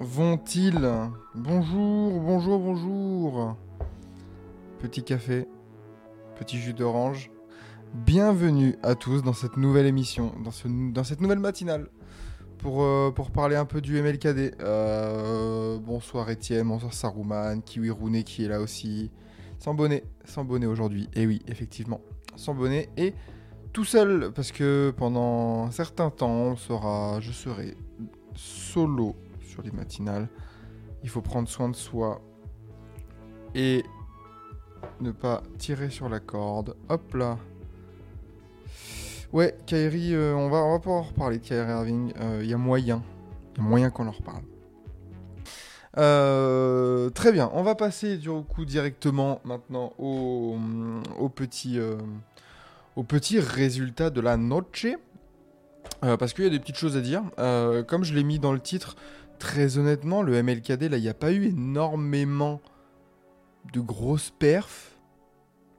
Vont-ils Bonjour, bonjour, bonjour. Petit café, petit jus d'orange. Bienvenue à tous dans cette nouvelle émission, dans, ce, dans cette nouvelle matinale. Pour, euh, pour parler un peu du MLKD. Euh, bonsoir Étienne, bonsoir Saruman, Kiwi Rooney qui est là aussi. Sans bonnet, sans bonnet aujourd'hui. Et oui, effectivement, sans bonnet et tout seul parce que pendant un certain temps, on sera, je serai solo les matinales. Il faut prendre soin de soi et ne pas tirer sur la corde. Hop là. Ouais, Kyrie, euh, on, va, on va pouvoir en reparler de Kyrie Irving. Il y a moyen, y a moyen qu'on en reparle. Euh, très bien, on va passer du coup directement maintenant au, petit, euh, au petit résultat de la noche. Euh, parce qu'il y a des petites choses à dire. Euh, comme je l'ai mis dans le titre, très honnêtement, le MLKD, là, il n'y a pas eu énormément de grosses perfs.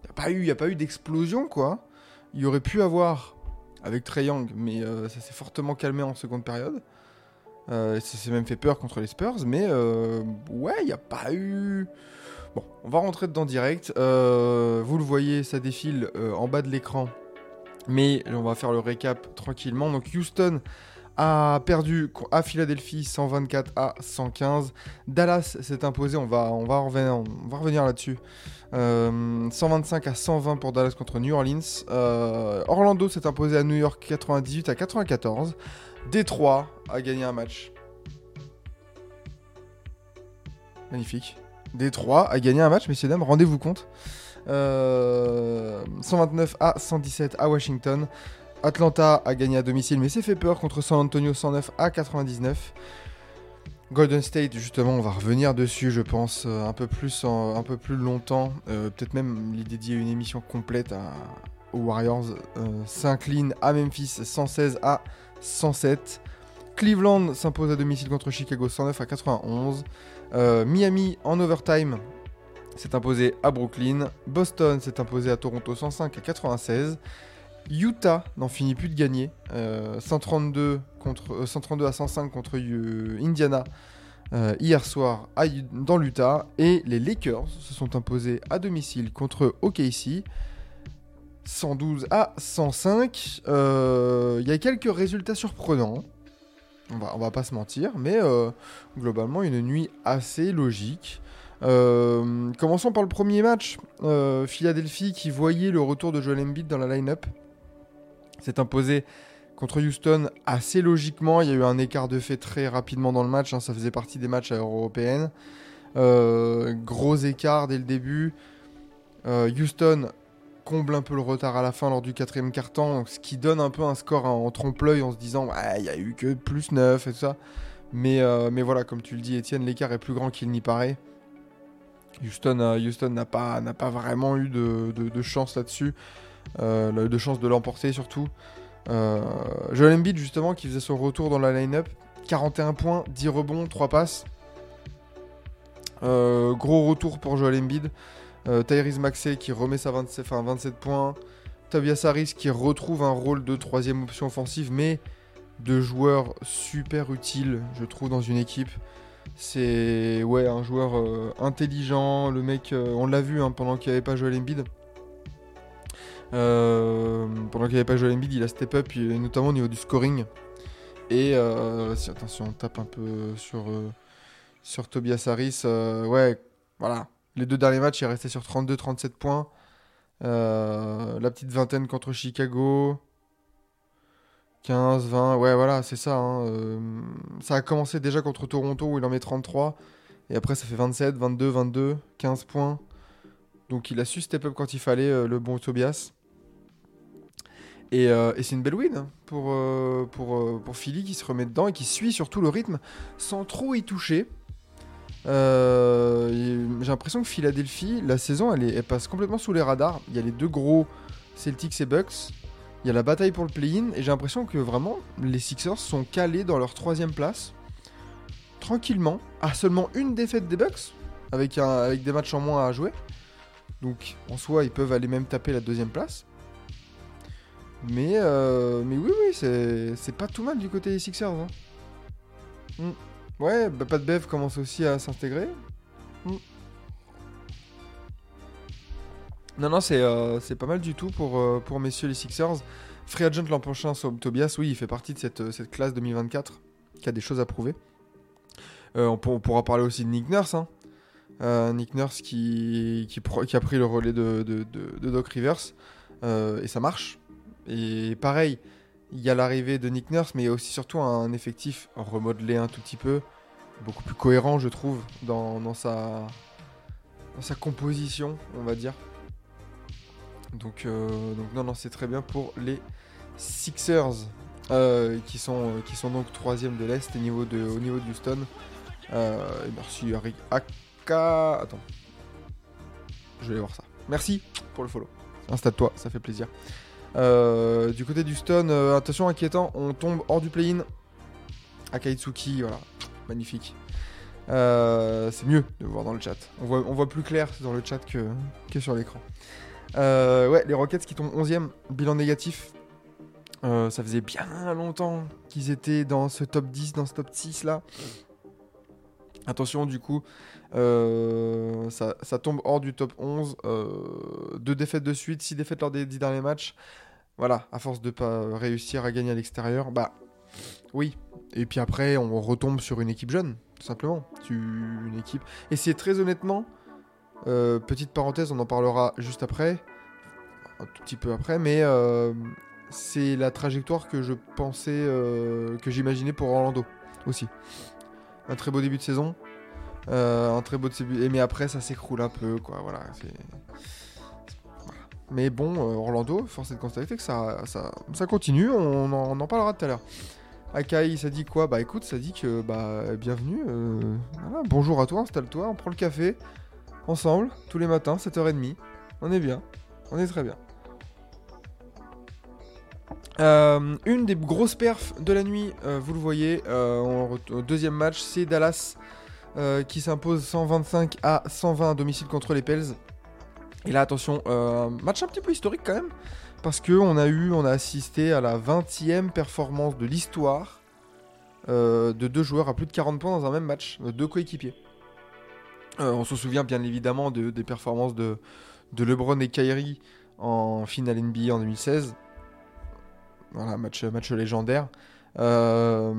Il n'y a pas eu, a eu d'explosion, quoi. Il aurait pu avoir avec Trey Young, mais euh, ça s'est fortement calmé en seconde période. Euh, ça s'est même fait peur contre les Spurs, mais euh, ouais, il n'y a pas eu. Bon, on va rentrer dedans direct. Vous le voyez, ça défile en bas de l'écran, mais on va faire le récap tranquillement. Donc Houston a perdu à Philadelphie 124 à 115. Dallas s'est imposé, on va, revenir, là-dessus. Euh, 125 à 120 pour Dallas contre New Orleans. Euh, Orlando s'est imposé à New York 98 à 94. Détroit a gagné un match. Magnifique. Détroit a gagné un match, messieurs dames, rendez-vous compte. Euh, 129 à 117 à Washington. Atlanta a gagné à domicile, mais s'est fait peur contre San Antonio 109 à 99. Golden State, justement, on va revenir dessus, je pense, euh, un peu plus, longtemps. Euh, Peut-être même lui dédier une émission complète aux Warriors. Euh, S'incline à Memphis 116 à 107. Cleveland s'impose à domicile contre Chicago 109 à 91. Euh, Miami en overtime s'est imposé à Brooklyn. Boston s'est imposé à Toronto 105 à 96. Utah n'en finit plus de gagner. Euh, 132, contre, euh, 132 à 105 contre euh, Indiana euh, hier soir dans l'Utah. Et les Lakers se sont imposés à domicile contre OKC. 112 à 105. Euh, Il y a quelques résultats surprenants. On va, va pas se mentir. Mais euh, globalement, une nuit assez logique. Euh, commençons par le premier match. Euh, Philadelphie qui voyait le retour de Joel Embiid dans la line-up s'est imposé contre Houston assez logiquement. Il y a eu un écart de fait très rapidement dans le match. hein. Ça faisait partie des matchs à européennes. Euh, gros écart dès le début. Euh, Houston comble un peu le retard à la fin lors du quatrième quart-temps, ce qui donne un peu un score en trompe-l'œil en se disant il y a eu que plus 9 et tout ça. Mais, euh, mais voilà, comme tu le dis, Étienne, l'écart est plus grand qu'il n'y paraît. Houston n'a pas, pas vraiment eu de- de chance là-dessus, euh, de chance de l'emporter surtout. Euh, Joel Embiid, justement, qui faisait son retour dans la line-up, 41 points, 10 rebonds, 3 passes. Euh, gros retour pour Joel Embiid. Tyrese Maxey qui remet sa 27, enfin, 27 points. Tobias Harris qui retrouve un rôle de troisième option offensive, mais de joueur super utile, je trouve, dans une équipe. C'est ouais, un joueur intelligent. Le mec, on l'a vu hein, pendant qu'il n'y avait pas Joel Embiid. Euh, pendant qu'il n'y avait pas Joel Embiid, il a step up, notamment au niveau du scoring. Et euh, si attention, on tape un peu sur, euh, sur Tobias Harris. ouais, voilà. Les deux derniers matchs, il est resté sur 32-37 points. La petite vingtaine contre Chicago. 15, 20, ouais, voilà, c'est ça. hein, ça a commencé déjà contre Toronto où il en met 33. Et après, ça fait 27, 22, 22, 15 points. Donc il a su step up quand il fallait, le bon Tobias. Et, euh, et c'est une belle win hein, pour, euh, pour, euh, pour Philly qui se remet dedans et qui suit surtout le rythme sans trop y toucher. J'ai l'impression que Philadelphie, la saison, elle, passe complètement sous les radars. Il y a les deux gros Celtics et Bucks. Il y a la bataille pour le play-in. Et j'ai l'impression que vraiment, les Sixers sont calés dans leur troisième place. Tranquillement. À seulement une défaite des Bucks. Avec, avec des matchs en moins à jouer. Donc, en soi, ils peuvent aller même taper la deuxième place. Mais, euh, mais oui, oui, c'est pas tout mal du côté des Sixers. hein. Mm. Ouais, bah, Pat Bev commence aussi à s'intégrer. Mm. Non, non, c'est euh, pas mal du tout pour, euh, pour messieurs les Sixers. Free agent l'an prochain, Tobias, oui, il fait partie de cette, euh, cette classe 2024 qui a des choses à prouver. On, pour- on pourra parler aussi de Nick Nurse. hein. Nick Nurse qui, qui, a pris le relais de, de, Doc Rivers. Et ça marche. Et pareil, il y a l'arrivée de Nick Nurse, mais il y a aussi surtout un effectif remodelé un tout petit peu, beaucoup plus cohérent, je trouve, dans, sa, composition, on va dire. Donc, euh, donc non, non, c'est très bien pour les Sixers, euh, qui, sont, qui sont donc troisième de l'Est au niveau de, au Houston. Euh, merci Eric Aka. Attends. Je vais voir ça. Merci pour le follow. Installe-toi, ça fait plaisir. Euh, du côté d'Houston, euh, attention inquiétant, on tombe hors du play-in. Akaitsuki, voilà, magnifique. Euh, c'est mieux de voir dans le chat. On voit, on voit plus clair dans le chat que, que sur l'écran. Ouais, les Rockets qui tombent 11e, bilan négatif. Ça faisait bien longtemps qu'ils étaient dans ce top 10, dans ce top 6 là. Attention, du coup, euh, ça, tombe hors du top 11. euh, deux défaites de suite, six défaites lors des dix derniers matchs. Voilà, à force de pas réussir à gagner à l'extérieur, bah oui. Et puis après, on retombe sur une équipe jeune, tout simplement. Une équipe. Et c'est très honnêtement, euh, petite parenthèse, on en parlera juste après, un tout petit peu après, mais euh, c'est la trajectoire que je pensais, que j'imaginais pour Orlando aussi. Un très beau début de saison. Euh, un très beau début. Et mais après, ça s'écroule un peu, quoi. Voilà. Mais bon, euh, Orlando, force est de constater que ça, ça, ça continue. On en, on en parlera tout à l'heure. Akai, ça dit quoi? Bah écoute, ça dit que bah bienvenue. euh, voilà, bonjour à toi, installe-toi, on prend le café ensemble tous les matins, 7h30. On est bien, on est très bien. Euh, une des grosses perfs de la nuit, euh, vous le voyez, euh, au deuxième match, c'est Dallas qui s'impose 125 à 120 à domicile contre les Pels. Et là, attention, match un petit peu historique quand même, parce que on a eu, on a assisté à la 20e performance de l'histoire de deux joueurs à plus de 40 points dans un même match, deux coéquipiers. On se souvient bien évidemment de- des performances de, de LeBron et Kyrie en finale NBA en 2016. Voilà, match, match légendaire. Euh,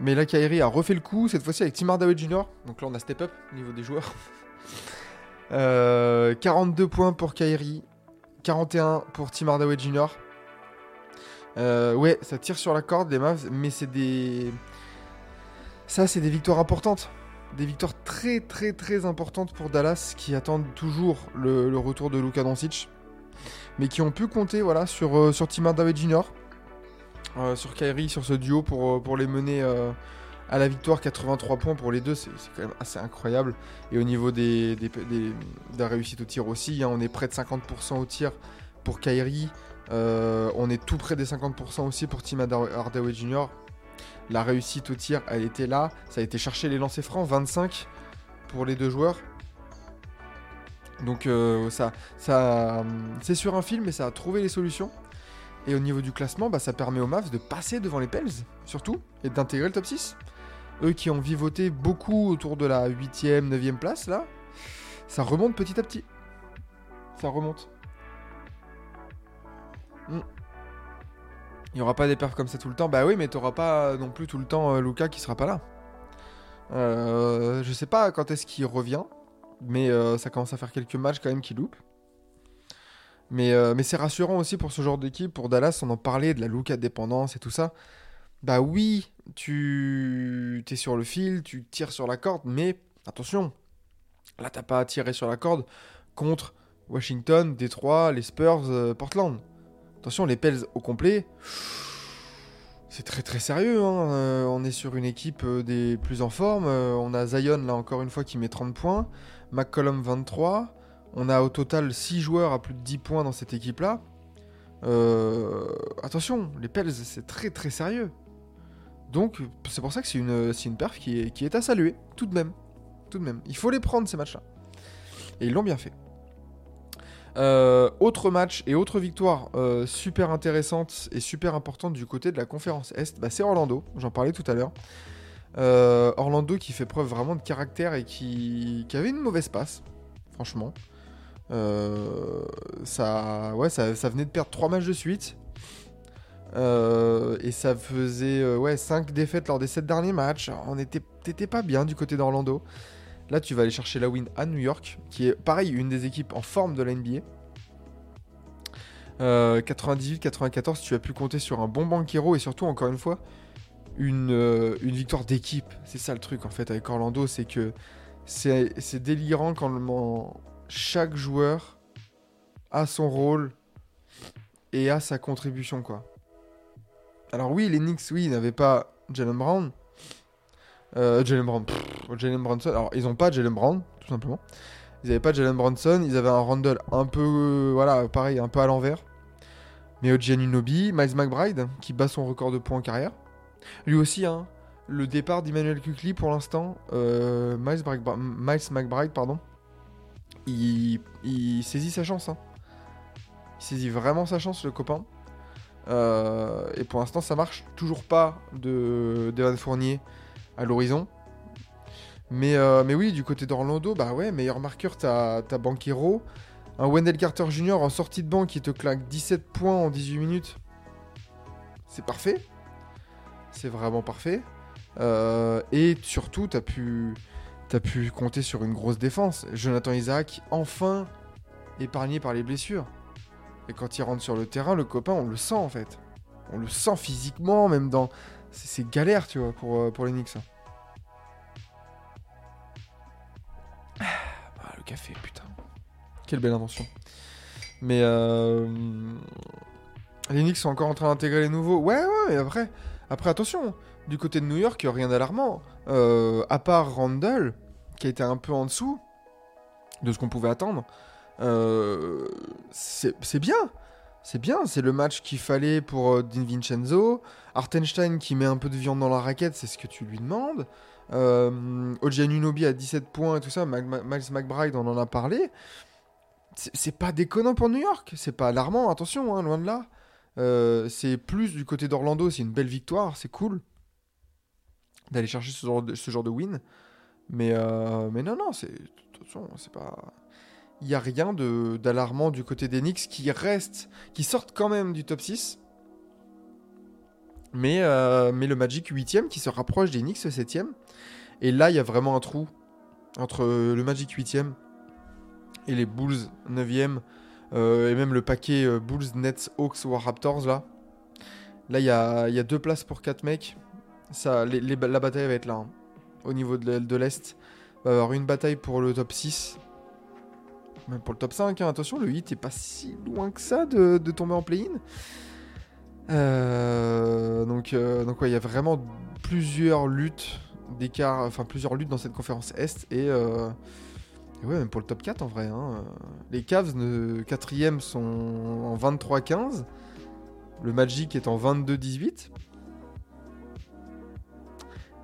mais là, Kyrie a refait le coup, cette fois-ci avec Tim Hardaway Jr. Donc là, on a step up au niveau des joueurs. Euh, 42 points pour Kyrie, 41 pour Tim Hardaway Jr. Euh, ouais, ça tire sur la corde, les Mavs, mais c'est des. Ça, c'est des victoires importantes. Des victoires très, très, très importantes pour Dallas qui attendent toujours le, retour de Luka Doncic. Mais qui ont pu compter voilà, sur, euh, sur Tim Hardaway Jr. Euh, sur Kyrie, sur ce duo pour, euh, pour les mener euh, à la victoire. 83 points pour les deux, c'est quand même assez incroyable. Et au niveau des, des, des- de la réussite au tir aussi, hein, on est près de 50% au tir pour Kyrie. On est tout près des 50% aussi pour Tim Hardaway Jr. La réussite au tir, elle était là. Ça a été chercher les lancers francs, 25 pour les deux joueurs. Donc ça, ça, c'est sur un film, mais ça a trouvé les solutions. Et au niveau du classement, bah, ça permet aux Mavs de passer devant les Pels, surtout, et d'intégrer le top 6. Eux qui ont vivoté beaucoup autour de la 8ème, 9ème place, là, ça remonte petit à petit. Ça remonte. Hmm. Il n'y aura pas des perfs comme ça tout le temps. Bah oui, mais t'auras pas non plus tout le temps euh, Luca qui sera pas là. Euh, je sais pas quand est-ce qu'il revient, mais euh, ça commence à faire quelques matchs quand même qu'il loupe. Mais, euh, mais c'est rassurant aussi pour ce genre d'équipe. Pour Dallas, on en parlait de la Luca dépendance et tout ça. Bah oui, tu es sur le fil, tu tires sur la corde, mais attention, là t'as pas à tirer sur la corde contre Washington, Détroit, les Spurs, euh, Portland. Attention, les Pels au complet, c'est très très sérieux. hein. Euh, on est sur une équipe des plus en forme. On a Zion, là encore une fois, qui met 30 points. McCollum, 23. On a au total 6 joueurs à plus de 10 points dans cette équipe-là. Euh, attention, les Pels, c'est très très sérieux. Donc, c'est pour ça que c'est une, une perf qui est, à saluer, tout de même. Tout de même. Il faut les prendre, ces matchs-là. Et ils l'ont bien fait. Euh, autre match et autre victoire euh, super intéressante et super importante du côté de la conférence Est, bah, c'est Orlando, j'en parlais tout à l'heure. Orlando qui fait preuve vraiment de caractère et qui, qui avait une mauvaise passe, franchement. Euh, ça, ouais, ça, ça venait de perdre 3 matchs de suite. Euh, et ça faisait euh, ouais, 5 défaites lors des 7 derniers matchs. On était, t'étais pas bien du côté d'Orlando. Là, tu vas aller chercher la win à New York, qui est pareil, une des équipes en forme de la NBA. Euh, 98-94, tu as pu compter sur un bon banquero et surtout, encore une fois, une, une victoire d'équipe. C'est ça le truc en fait avec Orlando, c'est que c'est délirant quand chaque joueur a son rôle et a sa contribution quoi. Alors oui, les Knicks, oui, ils n'avaient pas Jalen Brown. Euh, Jalen Brown, Jalen Brunson. Alors ils n'ont pas Jalen Brown, tout simplement. Ils n'avaient pas Jalen Brunson, ils avaient un Randall un peu, euh, voilà, pareil, un peu à l'envers. Mais Oji Anunoby, Miles McBride, qui bat son record de points en carrière. Lui aussi, hein, le départ d'Emmanuel Kukli pour l'instant, euh, Miles McBride, pardon, il, saisit sa chance. hein. Il saisit vraiment sa chance, le copain. Euh, et pour l'instant, ça marche toujours pas de d'Evan Fournier à l'horizon. Mais, euh, oui, du côté d'Orlando, bah ouais, meilleur marqueur, t'as t'as Banquero. Un Wendell Carter Jr. en sortie de banc qui te claque 17 points en 18 minutes. C'est parfait. C'est vraiment parfait. Euh, et surtout, t'as pu, t'as pu compter sur une grosse défense. Jonathan Isaac, enfin épargné par les blessures. Et quand il rentre sur le terrain, le copain, on le sent en fait. On le sent physiquement, même dans. C'est galère, tu vois, pour, euh, pour les Knicks. hein. Ah, le café, putain. Quelle belle invention. Mais euh, les Knicks sont encore en train d'intégrer les nouveaux. Ouais, ouais, mais après, après attention. Du côté de New York, rien d'alarmant. Euh, à part Randall, qui a un peu en dessous de ce qu'on pouvait attendre. euh, c'est bien. C'est bien, c'est le match qu'il fallait pour euh, Vincenzo. Artenstein qui met un peu de viande dans la raquette, c'est ce que tu lui demandes. Euh, Oji Anunoby à 17 points et tout ça. Miles McBride, on en a parlé. C'est c'est pas déconnant pour New York. C'est pas alarmant, attention, hein, loin de là. Euh, c'est plus du côté d'Orlando, c'est une belle victoire, c'est cool d'aller chercher ce genre de, ce genre de win. Mais, euh, mais non, non, c'est attention, c'est pas. Il n'y a rien de- d'alarmant du côté des qui sortent quand même du top 6. Mais, euh, mais le Magic 8ème qui se rapproche des Knicks 7ème. Et là, il y a vraiment un trou entre le Magic 8ème et les Bulls 9ème. euh, et même le paquet euh, Bulls, Nets, Hawks, War Raptors là. Là, il y a, y deux places pour 4 mecs. La bataille va être là. hein. Au niveau de l'E- de l'Est, va avoir une bataille pour le top 6. Même pour le top 5, hein. attention, le 8 est pas si loin que ça de, de tomber en play-in. Euh, donc, euh, il y a vraiment plusieurs luttes d'écart, enfin plusieurs luttes dans cette conférence Est et, euh, même pour le top 4 en vrai. hein. Les Cavs, ne, 4 sont en 23-15. Le Magic est en 22-18.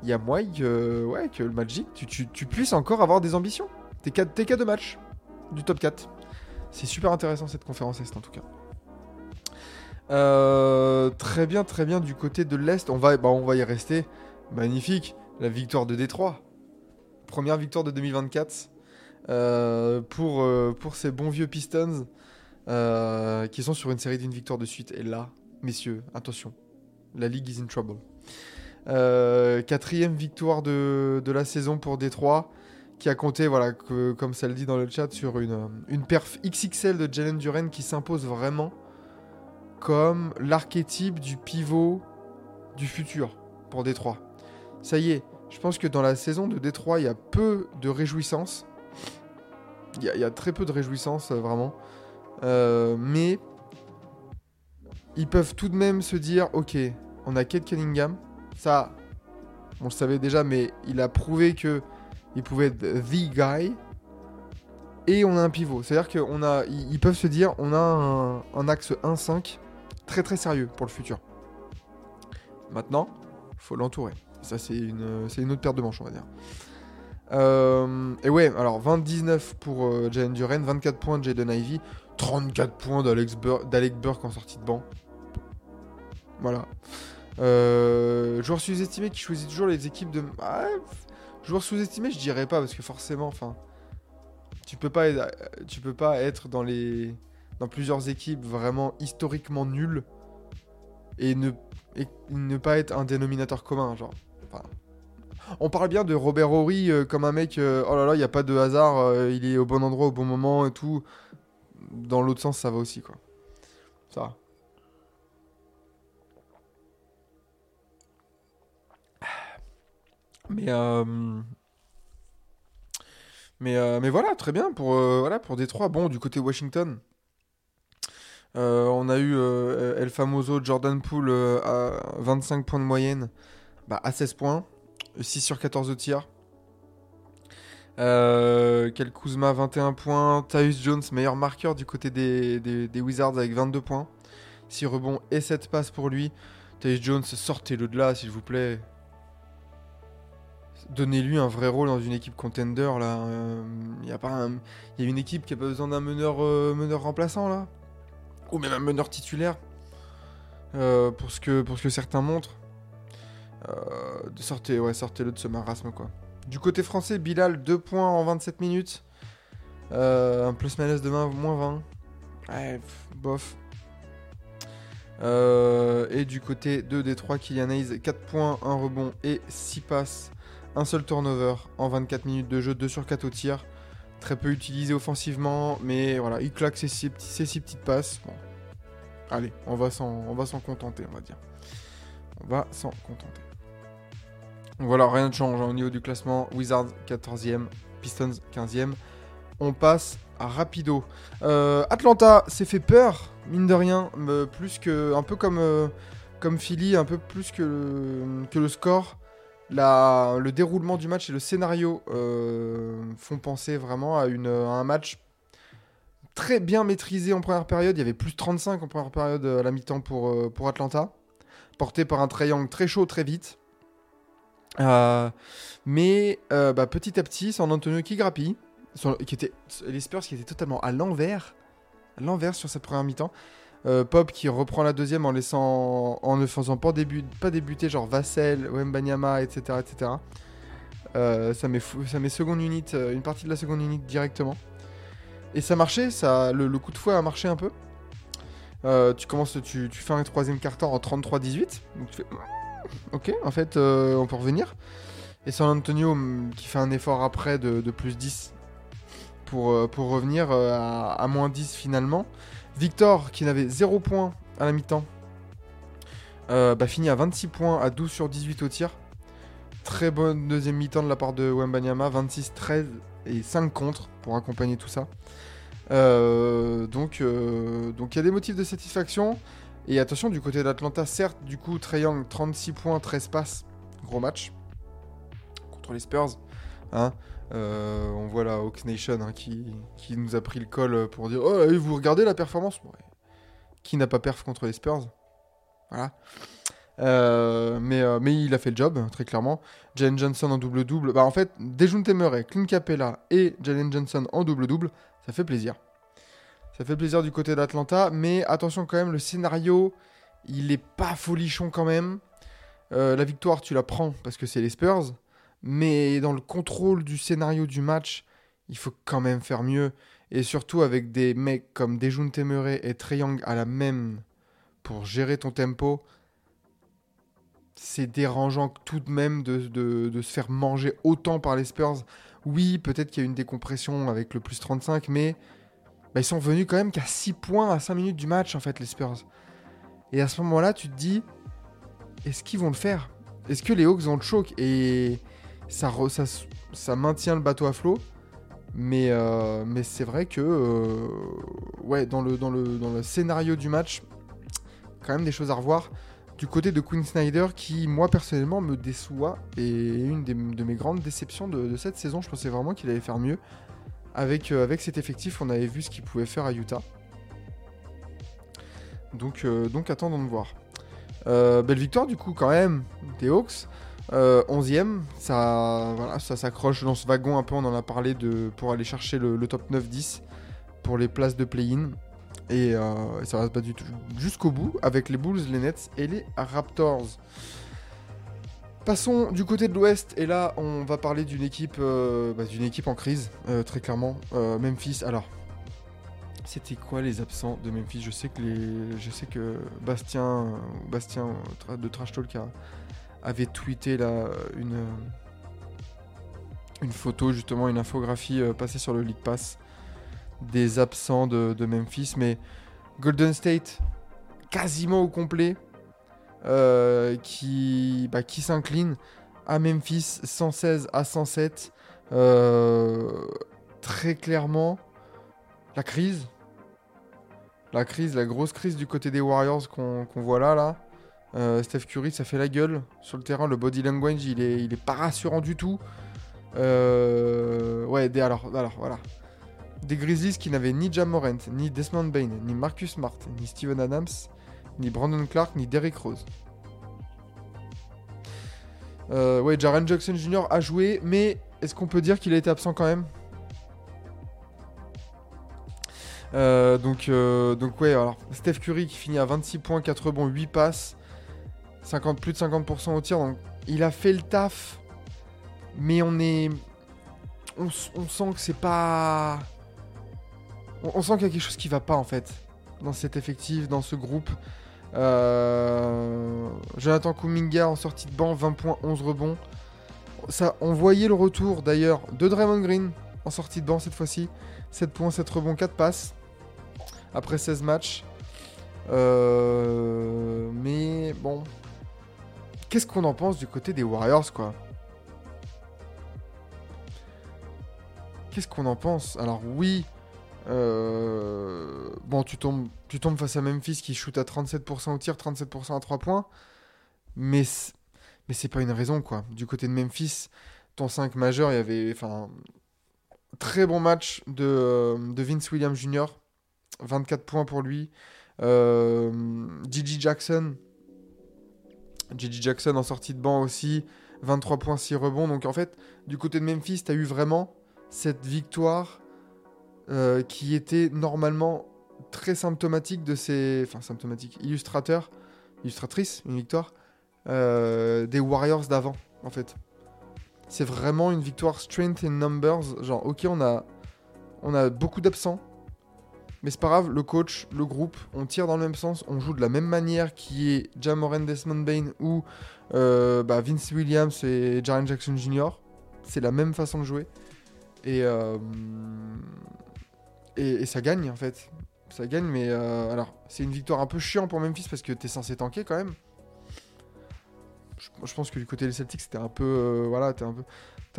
Il y a moyen que, ouais, que le Magic, tu, puisses encore avoir des ambitions. T'es qu'à deux matchs du top 4. C'est super intéressant cette conférence Est en tout cas. Euh, très bien, très bien du côté de l'Est. On va, bah, on va y rester. Magnifique. La victoire de Détroit. Première victoire de 2024 euh, pour, euh, pour ces bons vieux Pistons euh, qui sont sur une série d'une victoire de suite. Et là, messieurs, attention. La Ligue is in trouble. Euh, quatrième victoire de, la saison pour Détroit qui a compté, voilà, comme ça le dit dans le chat, sur une, une perf XXL de Jalen Duren qui s'impose vraiment comme l'archétype du pivot du futur pour Détroit. Ça y est, je pense que dans la saison de Détroit, il y a peu de réjouissance. Il y, a- il y a très peu de réjouissance, euh, vraiment. Euh, mais ils peuvent tout de même se dire ok, on a Kate Cunningham, ça, on le savait déjà, mais il a prouvé que il pouvait être the guy. Et on a un pivot. C'est-à-dire qu'ils a, peuvent se dire on a un, axe 1-5 très très sérieux pour le futur. Maintenant, faut l'entourer. Ça, c'est une, autre paire de manches, on va dire. Euh, et ouais, alors 29 pour euh, Jalen Duren, 24 points de Jaden Ivey, 34 points d'Alex Burke en sortie de banc. Voilà. Euh, joueur sous-estimé qui choisit toujours les équipes de. Ah, joueur sous-estimé, je dirais pas parce que forcément, enfin, tu peux pas, être, tu peux pas être dans les, dans plusieurs équipes vraiment historiquement nulles et ne, ne pas être un dénominateur commun, genre. On parle bien de Robert Horry euh, comme un mec, euh, oh là là, il y a pas de hasard, euh, il est au bon endroit au bon moment et tout. Dans l'autre sens, ça va aussi quoi. Ça. Mais euh, euh, mais voilà, très bien pour euh, voilà pour Détroit. Bon, du côté Washington, on a eu euh, El Famoso Jordan Poole à 25 points de moyenne, bah, à 16 points, 6 sur 14 au tir. Kel Kuzma 21 points, Tyus Jones meilleur marqueur du côté des Wizards avec 22 points, 6 rebonds et 7 passes pour lui. Tyus Jones, sortez-le de là s'il vous plaît. Donnez-lui un vrai rôle dans une équipe contender là. Il y a pas y a une équipe qui a pas besoin d'un meneur, euh, meneur remplaçant là ou même un meneur titulaire euh, pour ce que pour ce que certains montrent. Euh, sortez ouais sortez-le de ce marasme quoi. Du côté français, Bilal 2 points en 27 minutes. Euh, un plus-minus de 20, moins 20. Ouais, bof. Euh, et du côté de Détroit, Kylian Hayes 4 points, 1 rebond et 6 passes. Un seul turnover en 24 minutes de jeu, 2 sur 4 au tir. Très peu utilisé offensivement, mais voilà, il claque ses 6 petites passes. Bon. Allez, on va s'en contenter, on va dire. On va s'en contenter. Voilà, rien ne change hein, au niveau du classement. Wizards 14e, Pistons 15e. On passe à Rapido. Euh, Atlanta s'est fait peur, mine de rien, mais plus que un peu comme euh, comme Philly, un peu plus que le score. Le déroulement du match et le scénario euh, font penser vraiment à, un match très bien maîtrisé en première période. Il y avait plus 35 en première période à la mi-temps pour, euh, pour Atlanta, porté par un triangle très chaud très vite. Euh, mais euh, bah, petit à petit, San Antonio qui grappille, qui était, les Spurs qui étaient totalement à l'envers, à l'envers sur cette première mi-temps. Euh, Pop qui reprend la deuxième en laissant, en ne faisant pas, début, pas débuter genre Vassell, Wembanyama, etc., etc. Euh, ça met seconde unit, euh, une partie de la seconde unit directement. Et ça marchait, ça, le, coup de fouet a marché un peu. Tu commences, tu, fais un troisième quart-temps en 33-18. Donc tu ok, en fait, on peut revenir. Et San Antonio hum, qui fait un effort après de, plus 10 pour, revenir à, à moins 10 finalement. Victor qui n'avait 0 points à la mi-temps euh, bah, finit à 26 points à 12 sur 18 au tir. Très bonne deuxième mi-temps de la part de Wembanyama, 26, 13 et 5 contre pour accompagner tout ça. Euh, donc euh, donc il y a des motifs de satisfaction. Et attention, du côté d'Atlanta, certes, du coup, Trae Young, 36 points, 13 passes, gros match contre les Spurs. Hein. Euh, on voit la Hawks Nation hein, qui, nous a pris le col pour dire Oh, vous regardez la performance? Qui n'a pas perf contre les Spurs? Voilà. Euh, mais, euh, mais il a fait le job, très clairement. Jalen Johnson en double-double. Bah, en fait, Dejounte Murray, Clint Capella et Jalen Johnson en double-double, ça fait plaisir. Ça fait plaisir du côté d'Atlanta, mais attention quand même, le scénario, il est pas folichon quand même. La victoire, tu la prends parce que c'est les Spurs, mais dans le contrôle du scénario du match, il faut quand même faire mieux. Et surtout avec des mecs comme Dejounte Murray et Young à la même pour gérer ton tempo, c'est dérangeant tout de même de, se faire manger autant par les Spurs. Oui, peut-être qu'il y a une décompression avec le plus 35, mais bah, ils sont venus quand même qu'à 6 points à 5 minutes du match, en fait, les Spurs. Et à ce moment-là, tu te dis, est-ce qu'ils vont le faire? Est-ce que les Hawks vont le choc? Ça, maintient le bateau à flot. Mais, euh, mais c'est vrai que, euh, ouais, dans le, scénario du match, quand même des choses à revoir du côté de Quinn Snyder qui, moi personnellement, me déçoit et une de mes grandes déceptions de, cette saison. Je pensais vraiment qu'il allait faire mieux. Avec, euh, avec cet effectif, on avait vu ce qu'il pouvait faire à Utah. Donc, donc attendons de voir. Belle victoire du coup quand même des Hawks. Euh, 11ème, ça, voilà, ça s'accroche dans ce wagon un peu, on en a parlé de, pour aller chercher le, top 9-10 pour les places de play-in. Et euh, ça va se tout- jusqu'au bout avec les Bulls, les Nets et les Raptors. Passons du côté de l'Ouest et là on va parler d'une équipe, euh, bah, équipe en crise euh, très clairement. Euh, Memphis. Alors, c'était quoi les absents de Memphis? Je sais que les, je Bastien, euh, Bastien euh, de Trash Talk a- avait tweeté là une euh, une photo justement, une infographie euh, passée sur le League Pass des absents de, Memphis, mais Golden State quasiment au complet, euh, qui, bah, qui s'incline à Memphis 116 à 107. Euh, très clairement, la crise. La crise, la grosse crise du côté des Warriors qu'on qu'on voit là, là. Euh, Steph Curry, ça fait la gueule sur le terrain. Le body language, il est, il est pas rassurant du tout. Euh, ouais, des, alors, alors, voilà. Des Grizzlies qui n'avaient ni Jam Morant, ni Desmond Bain, ni Marcus Smart, ni Steven Adams, ni Brandon Clark, ni Derrick Rose. Euh, ouais, Jaren Jackson Jr. a joué, mais est-ce qu'on peut dire qu'il a été absent quand même? Donc, donc ouais, alors Steph Curry qui finit à 26 points, 4 rebonds, 8 passes, 50, plus de 50% au tir, donc il a fait le taf, mais on est... On, sent que c'est pas... On, on sent qu'il y a quelque chose qui va pas en fait, dans cet effectif, dans ce groupe. Euh, Jonathan Kuminga en sortie de banc, 20 points, 11 rebonds. Ça, on voyait le retour d'ailleurs de Draymond Green en sortie de banc cette fois-ci. 7 points, 7 rebonds, 4 passes. Après 16 matchs. Euh, mais bon. Qu'est-ce qu'on en pense du côté des Warriors, quoi Qu'est-ce qu'on en pense Alors oui, euh, bon, tu tombes, tu tombes face à Memphis qui shoot à 37% au tir, 37% à 3 points. Mais, mais c'est pas une raison, quoi. Du côté de Memphis, ton 5 majeur, il y avait. Enfin. Très bon match de, euh, Vince Williams Jr. 24 points pour lui. Euh, Gigi Jackson. Gigi Jackson en sortie de banc aussi. 23 points, 6 rebonds. Donc en fait, du côté de Memphis, tu as eu vraiment cette victoire euh, qui était normalement très symptomatique de ces. Enfin, symptomatique. Illustrateur. Illustratrice, une victoire. euh, des Warriors d'avant, en fait. C'est vraiment une victoire strength in numbers. Genre, ok, on a, on a beaucoup d'absents. Mais c'est pas grave, le coach, le groupe, on tire dans le même sens, on joue de la même manière qui est Jamoran Desmond Bain ou euh, bah, Vince Williams et Jaren Jackson Jr. C'est la même façon de jouer. Et, euh, et, et ça gagne en fait. Ça gagne, mais euh, alors c'est une victoire un peu chiant pour Memphis parce que t'es censé tanker quand même. Je, pense que du côté des Celtics c'était un peu voilà, t'es un peu,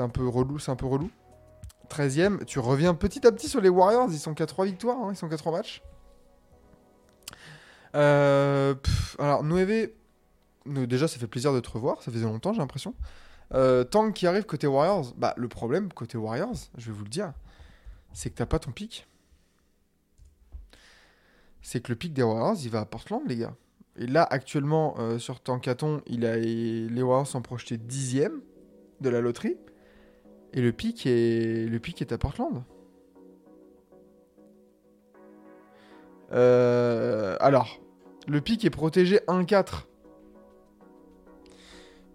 un peu relou, c'est un peu relou. 13ème, tu reviens petit à petit sur les Warriors, ils sont qu'à 3 victoires, hein, ils sont qu'à 3 matchs. Euh, alors, nous, déjà, ça fait plaisir de te revoir, ça faisait longtemps, j'ai l'impression. Euh, Tank qui arrive côté Warriors, bah, le problème côté Warriors, je vais vous le dire, c'est que t'as pas ton pic. C'est que le pic des Warriors, il va à Portland, les gars. Et là, actuellement, euh, sur Tankathon, il a, les Warriors sont projetés dixième de la loterie. Et le pic est, le pic est à Portland. Euh, alors, le pic est protégé 1-4.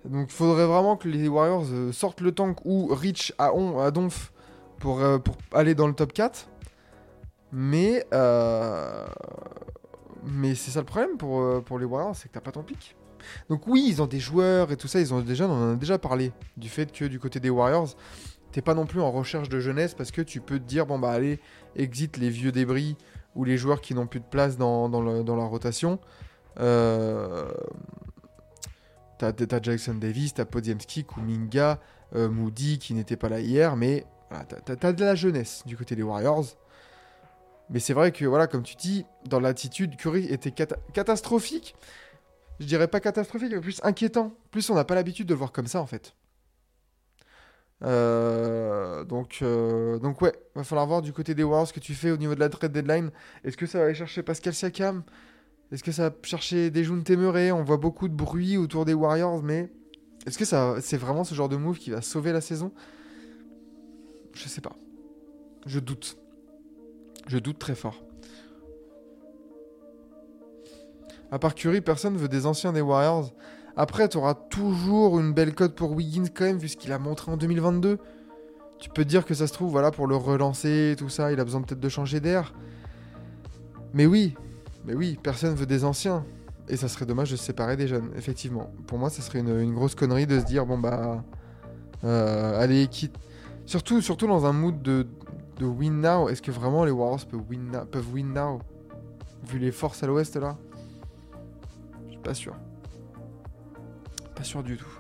Donc, il faudrait vraiment que les Warriors euh, sortent le tank ou reach à, on, à Donf pour, euh, aller dans le top 4. Mais, mais c'est ça le problème pour, pour les Warriors, c'est que t'as pas ton pic. Donc oui, ils ont des joueurs et tout ça, ils ont déjà, on en a déjà parlé du fait que du côté des Warriors, t'es pas non plus en recherche de jeunesse parce que tu peux te dire bon bah allez, exit les vieux débris ou les joueurs qui n'ont plus de place dans, dans, la rotation. Euh, t'as, t'as Jackson Davis, t'as Podziemski, Kuminga, euh, Moody qui n'était pas là hier, mais voilà, t'as, t'as de la jeunesse du côté des Warriors. Mais c'est vrai que, voilà, comme tu dis, dans l'attitude, Curry était cata- catastrophique. Je dirais pas catastrophique, mais plus inquiétant. Plus on n'a pas l'habitude de le voir comme ça, en fait. Euh, donc, euh, donc ouais, va falloir voir du côté des Warriors ce que tu fais au niveau de la trade deadline. Est-ce que ça va aller chercher Pascal Siakam? Est-ce que ça va chercher des Temeré On voit beaucoup de bruit autour des Warriors, mais est-ce que ça, c'est vraiment ce genre de move qui va sauver la saison? Je sais pas. Je doute. Je doute très fort. À part Curry, personne veut des anciens des Warriors. Après, tu auras toujours une belle cote pour Wiggins quand même, vu ce qu'il a montré en 2022. Tu peux dire que ça se trouve, voilà, pour le relancer, tout ça, il a besoin peut-être de changer d'air. Mais oui, mais oui, personne veut des anciens. Et ça serait dommage de se séparer des jeunes, effectivement. Pour moi, ça serait une, grosse connerie de se dire, bon bah, euh, allez, quitte. Surtout, surtout dans un mood de, de win now. Est-ce que vraiment les Warriors peuvent win now, Vu les forces à l'ouest là? Pas sûr. Pas sûr du tout.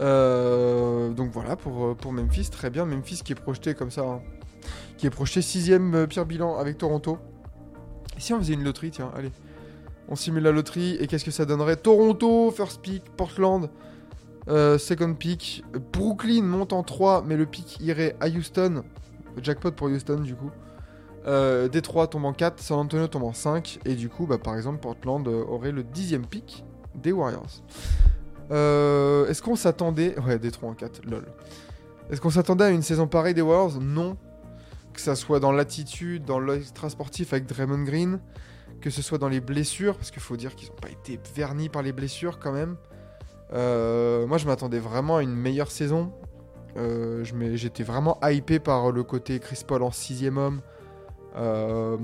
Euh, donc voilà pour, euh, pour Memphis, très bien. Memphis qui est projeté comme ça, hein. qui est projeté sixième euh, pire bilan avec Toronto. Et si on faisait une loterie, tiens, allez. On simule la loterie et qu'est-ce que ça donnerait? Toronto, first pick, Portland, second pick, Brooklyn monte en 3, mais le pick irait à Houston. Jackpot pour Houston du coup. Euh, Détroit tombe en 4, San Antonio tombe en 5, et du coup, bah, par exemple, Portland euh, aurait le dixième pick des Warriors. Euh, Est-ce qu'on s'attendait. Ouais, Détroit en 4, lol. Est-ce qu'on s'attendait à une saison pareille des Warriors? Non. Que ça soit dans l'attitude, dans l'extra sportif avec Draymond Green, que ce soit dans les blessures, parce qu'il faut dire qu'ils n'ont pas été vernis par les blessures quand même. Euh, moi, je m'attendais vraiment à une meilleure saison. J'étais vraiment hypé par le côté Chris Paul en sixième homme. Euh,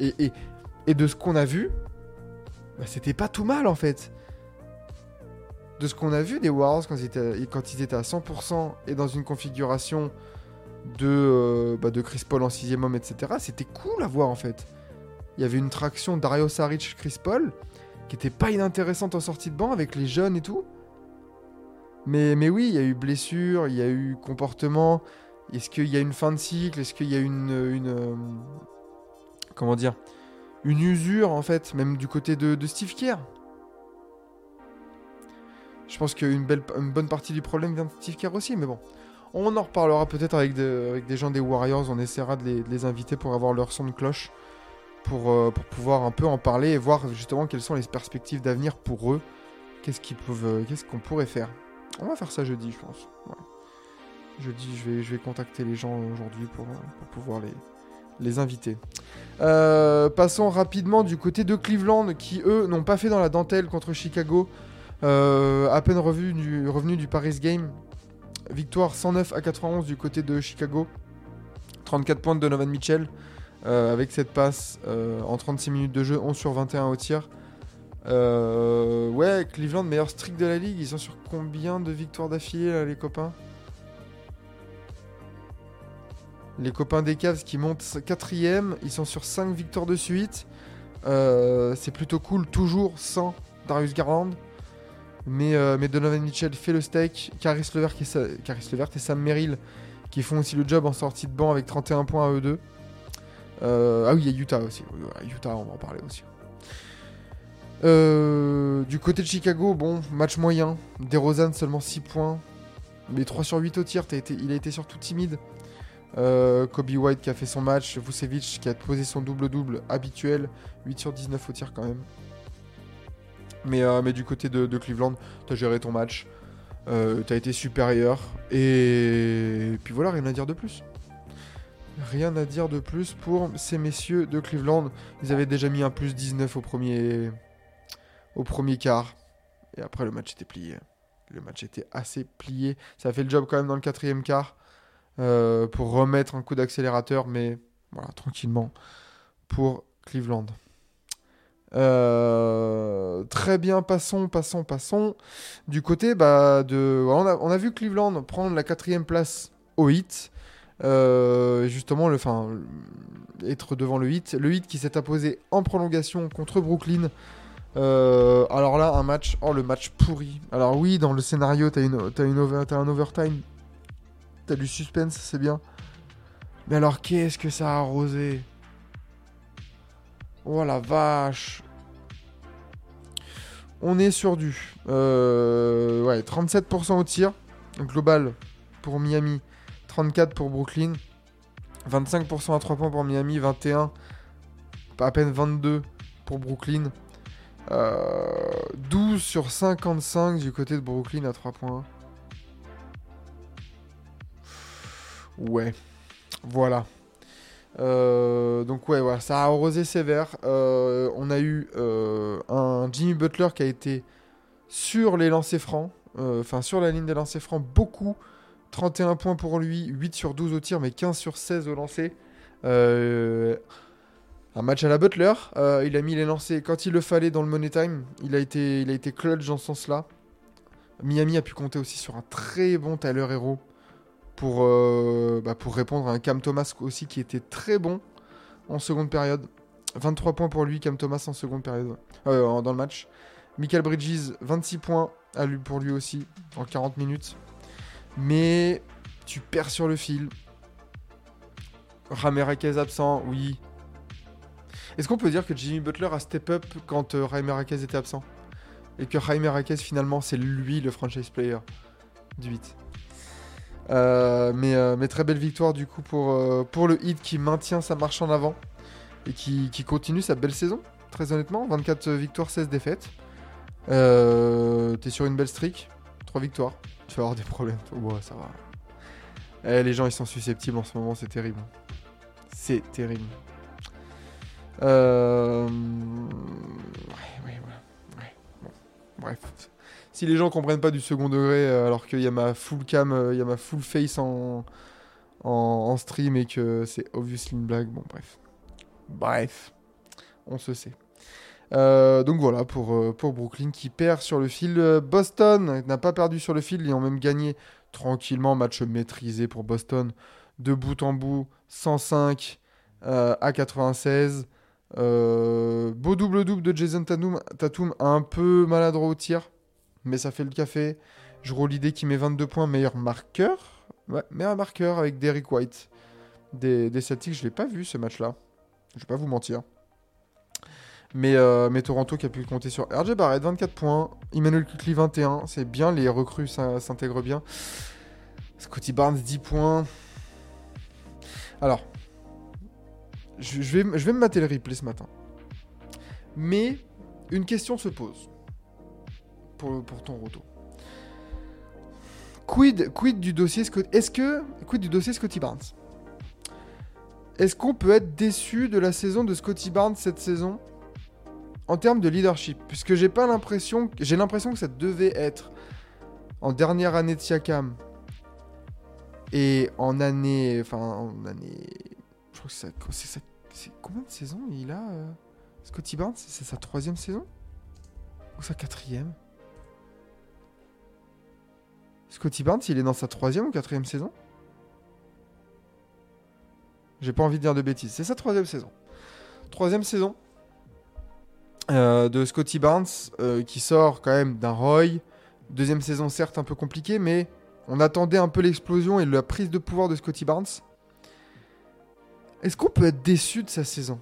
et, de ce qu'on a vu, bah, c'était pas tout mal en fait. De ce qu'on a vu des Warriors quand ils étaient, à 100% et dans une configuration de, euh, bah, de Chris Paul en sixième homme, etc., c'était cool à voir en fait. Il y avait une traction Dario Saric, Chris Paul, qui était pas inintéressante en sortie de banc avec les jeunes et tout. Mais, mais oui, il y a eu blessure, il y a eu comportement. Est-ce qu'il y a une fin de cycle? Est-ce qu'il y a une, une euh, comment dire? Une usure en fait, même du côté de, Steve Kerr? Je pense qu'une une bonne partie du problème vient de Steve Kerr aussi, mais bon. On en reparlera peut-être avec, des- gens des Warriors, on essaiera de les, inviter pour avoir leur son de cloche, pour, euh, pour pouvoir un peu en parler et voir justement quelles sont les perspectives d'avenir pour eux, qu'est-ce euh, qu'est-ce qu'on pourrait faire? On va faire ça jeudi, je pense. Jeudi, je vais, je vais contacter les gens aujourd'hui pour, euh, pouvoir les, inviter. Euh, passons rapidement du côté de Cleveland, qui eux n'ont pas fait dans la dentelle contre Chicago. Euh, à peine revenu du, revenu du Paris Game. Victoire 109 à 91 du côté de Chicago. 34 points de Donovan Mitchell. avec cette passe en 36 minutes de jeu, 11 sur 21 au tir. Ouais, Cleveland, meilleur streak de la ligue. Ils sont sur combien de victoires d'affilée, là, les copains? Les copains des Cavs qui montent quatrième, ils sont sur 5 victoires de suite. Euh, c'est plutôt cool, toujours sans Darius Garland. Mais, euh, Donovan Mitchell fait le steak. Caris Levert, et, Sam Merrill qui font aussi le job en sortie de banc avec 31 points à eux deux. Euh, ah oui, il y a Utah aussi. Utah, on va en parler aussi. Du côté de Chicago, bon, match moyen. DeRozan seulement 6 points. Mais 3 sur 8 au tir, il a été surtout timide. Euh, Kobe White qui a fait son match, Vucevic qui a posé son double-double habituel, 8 sur 19 au tir quand même. Mais, euh, mais du côté de, Cleveland, t'as géré ton match, euh, t'as été supérieur, et... puis voilà, rien à dire de plus. Rien à dire de plus pour ces messieurs de Cleveland. Ils avaient déjà mis un plus 19 au premier, au premier quart, et après le match était plié. Le match était assez plié. Ça a fait le job quand même dans le quatrième quart euh, pour remettre un coup d'accélérateur, mais voilà, tranquillement pour Cleveland. Euh, très bien, passons, passons, passons. Du côté bah, de. On a, vu Cleveland prendre la quatrième place au hit. Euh, justement, être devant le hit. Le hit qui s'est imposé en prolongation contre Brooklyn. Alors là, un match. Oh, le match pourri. Alors oui, dans le scénario, t'as un overtime. T'as du suspense, c'est bien. Mais alors, qu'est-ce que ça a arrosé? Oh la vache. On est sur du euh, ouais, 37% au tir. Global pour Miami, 34 pour Brooklyn. 25% à 3 points pour Miami, 21, pas à peine 22 pour Brooklyn. Euh, 12 sur 55 du côté de Brooklyn à 3 points. Ouais, voilà. Euh, donc ouais, voilà, ça a arrosé sévère. Euh, on a eu euh, un Jimmy Butler qui a été sur les lancers francs, enfin sur la ligne des lancers francs, beaucoup. 31 points pour lui, 8 sur 12 au tir, mais 15 sur 16 au lancer. Un match à la Butler. Il a mis les lancers quand il le fallait dans le Money Time. Il a été, il a été clutch dans ce sens-là. Miami a pu compter aussi sur un très bon Tyler Hero pour, euh, bah, pour répondre à un Cam Thomas aussi qui était très bon en seconde période. 23 points pour lui, Cam Thomas en seconde période euh, dans le match. Michael Bridges, 26 points à lui, pour lui aussi en 40 minutes. Mais tu perds sur le fil. Ramirez absent, oui. Est-ce qu'on peut dire que Jimmy Butler a step up quand euh, Ramirez était absent? Et que Ramirez finalement c'est lui le franchise player du 8 Euh, mais, euh, mais très belle victoire du coup pour, euh, pour le Heat qui maintient sa marche en avant et qui, continue sa belle saison, très honnêtement. 24 victoires, 16 défaites. Euh, T'es sur une belle streak, 3 victoires. Tu vas avoir des problèmes. Ouais, ça va. Eh, les gens ils sont susceptibles en ce moment, c'est terrible. C'est terrible. Euh... Ouais, ouais, voilà. Ouais, bon. Bref. Si les gens comprennent pas du second degré euh, alors qu'il y a ma full cam, euh, il full face en, en, stream et que c'est obviously une blague, bon bref. Bref. On se sait. Euh, donc voilà pour, Brooklyn qui perd sur le fil. Boston n'a pas perdu sur le fil, ils ont même gagné tranquillement, match maîtrisé pour Boston de bout en bout, 105 euh, à 96. Euh, beau double-double de Jason Tatum, Tatum, un peu maladroit au tir, mais ça fait le café. Je roule l'idée qui met 22 points, meilleur marqueur. Ouais, meilleur marqueur avec Derrick White. Des, Celtics, je l'ai pas vu ce match-là. Je vais pas vous mentir. Mais, euh, Toronto qui a pu compter sur RJ Barrett, 24 points. Emmanuel Quickly, 21. C'est bien, les recrues s'intègrent bien. Scotty Barnes, 10 points. Alors, je, je vais, je vais me mater le replay ce matin. Mais une question se pose pour, ton roto. Quid, du dossier Scotty Est-ce quid du dossier Scotty Barnes? Est-ce qu'on peut être déçu de la saison de Scotty Barnes cette saison? En termes de leadership Puisque j'ai l'impression, j'ai l'impression que ça devait être en dernière année de Siakam et en année, enfin en année, je crois que c'est combien de saisons il a euh, Scotty Barnes? C'est sa troisième saison? Ou sa quatrième? Scotty Barnes, il est dans sa troisième ou quatrième saison J'ai pas envie de dire de bêtises. C'est sa troisième saison. Troisième saison euh, de Scotty Barnes euh, qui sort quand même d'un Roy. Deuxième saison certes un peu compliquée, mais on attendait un peu l'explosion et la prise de pouvoir de Scotty Barnes. Est-ce qu'on peut être déçu de sa saison?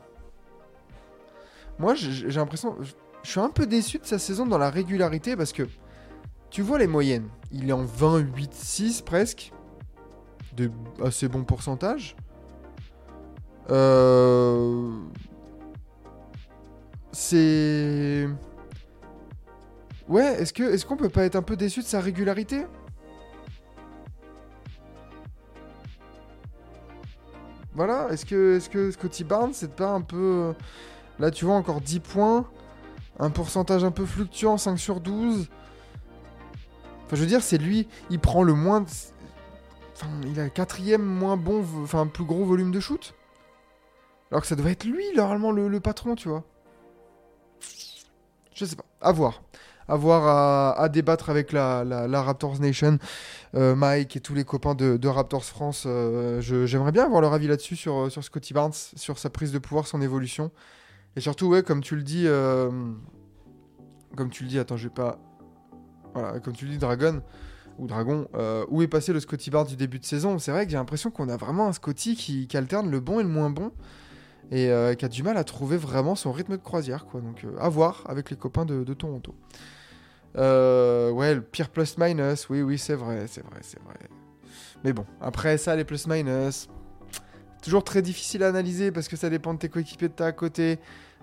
Moi, j'ai j'ai l'impression. Je suis un peu déçu de sa saison dans la régularité parce que tu vois les moyennes? Il est en 28-6 presque. De assez bon pourcentage. Euh... C'est. Ouais, est-ce que est-ce qu'on peut pas être un peu déçu de sa régularité? Voilà, est-ce que, est que Scotty Barnes, c'est pas un peu. euh, Là, tu vois, encore 10 points. Un pourcentage un peu fluctuant, 5 sur 12. Enfin, je veux dire, c'est lui, il prend le moins. de- Enfin, il a le quatrième moins bon, enfin, plus gros volume de shoot. Alors que ça devait être lui, normalement, le, patron, tu vois. Je sais pas. À voir. À voir, à, débattre avec la, la- Raptors Nation. Euh, Mike et tous les copains de, Raptors France. euh, J'aimerais bien avoir leur avis là-dessus, sur, sur Scotty Barnes, sur sa prise de pouvoir, son évolution. Et surtout, ouais, comme tu le dis. euh, comme tu le dis, attends, je vais pas. Voilà, comme tu dis, Dragon. Ou Dragon, euh, où est passé le Scotty Barnes du début de saison? C'est vrai que j'ai l'impression qu'on a vraiment un Scotty qui, alterne le bon et le moins bon. et euh, qui a du mal à trouver vraiment son rythme de croisière. Quoi. Donc euh, à voir avec les copains de, Toronto. Ouais, le pire plus-minus, oui, oui, c'est vrai, c'est vrai, c'est vrai. Mais bon, après ça, les plus-minus, toujours très difficile à analyser parce que ça dépend de tes coéquipiers de t'as à côté,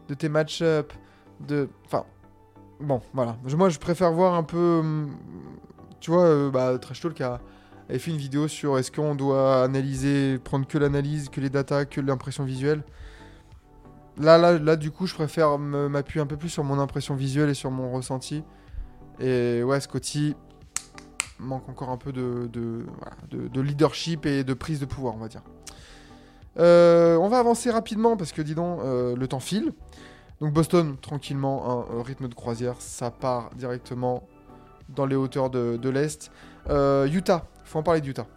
de tes match-up, de... Enfin, bon, voilà. Moi, je préfère voir un peu... hum, Tu vois, euh, bah, Trash Talk a, fait une vidéo sur est-ce qu'on doit analyser, prendre que l'analyse, que les datas, que l'impression visuelle. Là, là, là, du coup, je préfère m'appuyer un peu plus sur mon impression visuelle et sur mon ressenti. Et ouais, Scotty manque encore un peu de leadership et de prise de pouvoir, on va dire. Euh, on va avancer rapidement parce que, dis donc, euh, le temps file. Donc Boston, tranquillement, un, rythme de croisière, ça part directement dans les hauteurs de, l'Est. Euh, Utah, faut en parler de Utah.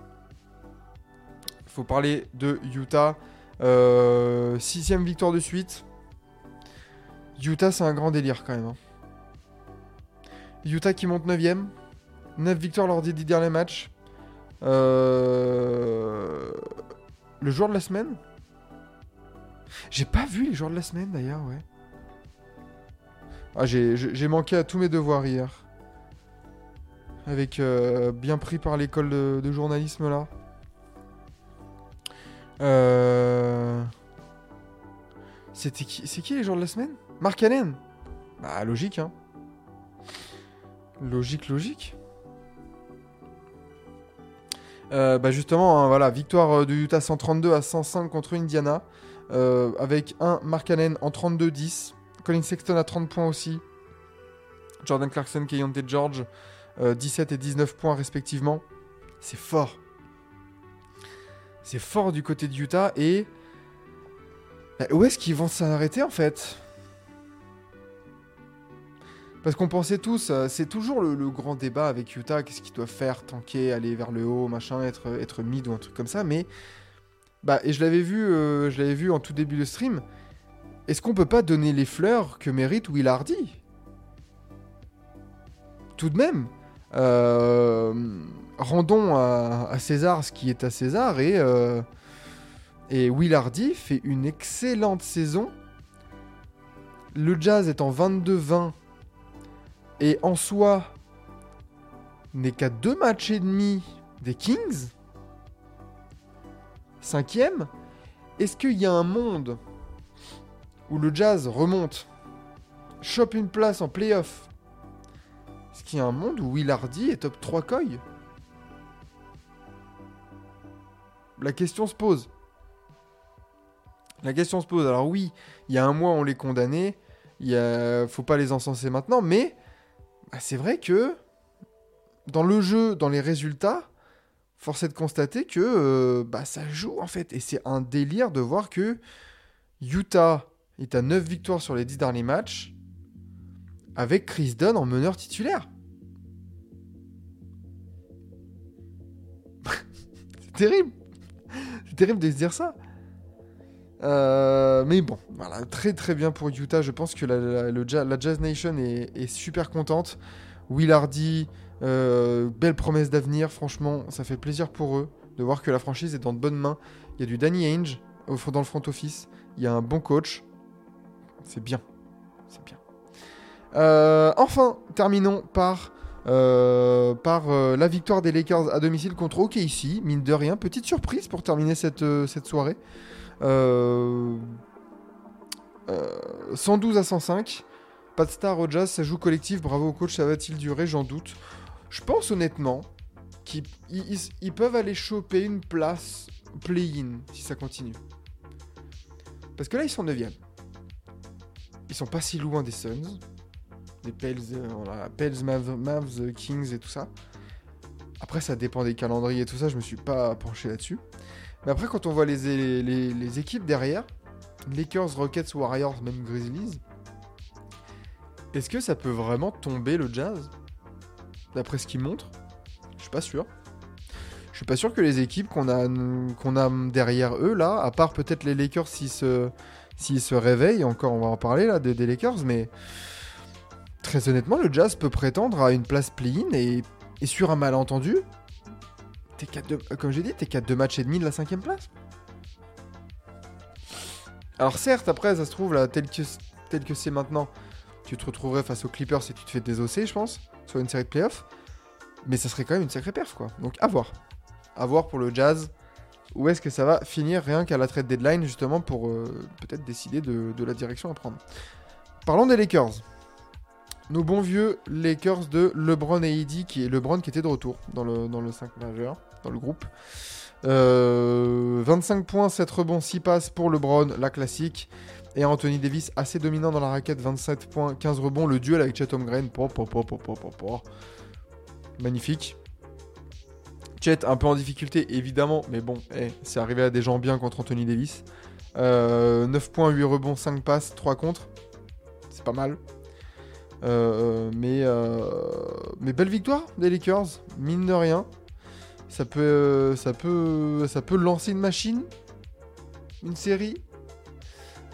faut parler de Utah. Euh, sixième victoire de suite. Utah, c'est un grand délire quand même. hein. Utah qui monte 9ème. 9 victoires lors des 10 derniers matchs. Euh, Le joueur de la semaine? J'ai pas vu les joueurs de la semaine d'ailleurs, ouais. Ah, j'ai- manqué à tous mes devoirs hier. Avec euh, bien pris par l'école de, journalisme là. Euh... Qui C'est qui les joueurs de la semaine? Mark Allen? Bah logique hein. Logique, logique. Euh, bah justement, hein, voilà, victoire euh, de Utah 132 à 105 contre Indiana. avec un Mark Allen en 32-10. Colin Sexton à 30 points aussi. Jordan Clarkson, Keyonte George, euh, 17 et 19 points respectivement. C'est fort. C'est fort du côté de Utah. Et bah, où est-ce qu'ils vont s'arrêter en fait? Parce qu'on pensait tous, euh, c'est toujours le, le grand débat avec Utah, qu'est-ce qu'ils doivent faire, tanker, aller vers le haut, machin, être, être mid ou un truc comme ça. Mais, bah, et je l'avais vu, euh, je l'avais vu en tout début de stream. Est-ce qu'on peut pas donner les fleurs que mérite Will Hardy? Tout de même, euh, rendons à, César ce qui est à César et, euh, et Will Hardy fait une excellente saison. Le Jazz est en 22-20 et en soi n'est qu'à deux matchs et demi des Kings. Cinquième. Est-ce qu'il y a un monde où le Jazz remonte, chope une place en playoff Est-ce qu'il y a un monde où Will Hardy est top 3 coy La question se pose. La question se pose. Alors oui, il y a un mois on les condamnait. Il faut pas les encenser maintenant, mais bah, c'est vrai que dans le jeu, dans les résultats, force est de constater que euh, bah, ça joue en fait. Et c'est un délire de voir que Utah est à 9 victoires sur les 10 derniers matchs avec Chris Dunn en meneur titulaire. c'est terrible. C'est terrible de se dire ça. Euh, mais bon, voilà, très très bien pour Utah. Je pense que la, Jazz Nation est, super contente. Will Hardy, euh, belle promesse d'avenir. Franchement, ça fait plaisir pour eux de voir que la franchise est dans de bonnes mains. Il y a du Danny Ainge dans le front office. Il y a un bon coach. C'est bien. C'est bien. Euh, enfin, terminons par, euh, euh, la victoire des Lakers à domicile contre OKC. Mine de rien, petite surprise pour terminer cette, cette soirée. Euh, euh, 112 à 105. Pas de star au jazz, ça joue collectif. Bravo au coach, ça va-t-il durer? J'en doute. Je pense honnêtement qu'ils ils- ils- ils peuvent aller choper une place play-in si ça continue. Parce que là, ils sont 9 Ils sont pas si loin des Suns. Des Pels, euh, Pels Mavs, Mavs, Kings et tout ça. Après, ça dépend des calendriers et tout ça, je me suis pas penché là-dessus. Mais après, quand on voit les, équipes derrière, Lakers, Rockets, Warriors, même Grizzlies, est-ce que ça peut vraiment tomber le Jazz? D'après ce qu'ils montrent? Je suis pas sûr. Je suis pas sûr que les équipes qu'on a, a derrière eux, là, à part peut-être les Lakers s'ils se, s'ils se réveillent, encore on va en parler là, des, Lakers, mais très honnêtement, le Jazz peut prétendre à une place play-in et, sur un malentendu, comme j'ai dit, t'es qu'à deux matchs et demi de la cinquième place. Alors certes, après, ça se trouve, là, tel que, tel que c'est maintenant, tu te retrouverais face aux Clippers et tu te fais désosser, je pense, sur une série de playoffs. Mais ça serait quand même une sacrée perf, quoi. Donc à voir. À voir pour le Jazz. Où est-ce que ça va finir rien qu'à la trade deadline, justement, pour euh, peut-être décider de, la direction à prendre? Parlons des Lakers. Nos bons vieux Lakers de LeBron et AD, qui est LeBron qui était de retour dans le, dans le 5 majeur, dans le groupe. Euh, 25 points, 7 rebonds, 6 passes pour LeBron, la classique. Et Anthony Davis assez dominant dans la raquette, 27 points, 15 rebonds. Le duel avec Chatham Green, magnifique. Un peu en difficulté évidemment, mais bon, eh, c'est arrivé à des gens bien contre Anthony Davis. Euh, 9 points, 8 rebonds, 5 passes, 3 contre. C'est pas mal. Euh, mais, euh, mais belle victoire des Lakers, mine de rien. Ça peut, ça peut, ça peut lancer une machine, une série.